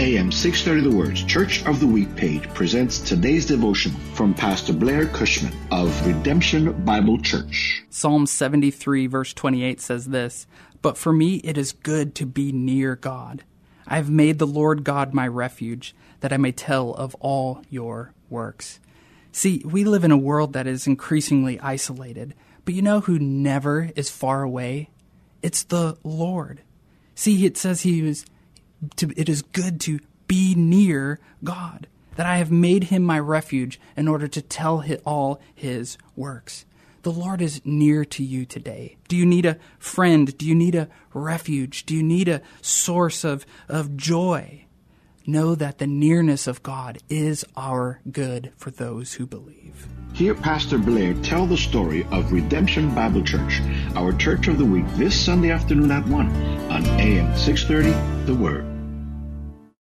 AM 630 The Words Church of the Week page presents today's devotion from Pastor Blair Cushman of Redemption Bible Church. Psalm 73, verse 28 says this But for me it is good to be near God. I have made the Lord God my refuge, that I may tell of all your works. See, we live in a world that is increasingly isolated, but you know who never is far away? It's the Lord. See, it says he was to, it is good to be near God, that I have made him my refuge in order to tell all his works. The Lord is near to you today. Do you need a friend? Do you need a refuge? Do you need a source of, of joy? Know that the nearness of God is our good for those who believe. Hear Pastor Blair tell the story of Redemption Bible Church, our church of the week, this Sunday afternoon at 1 on AM 630, The Word.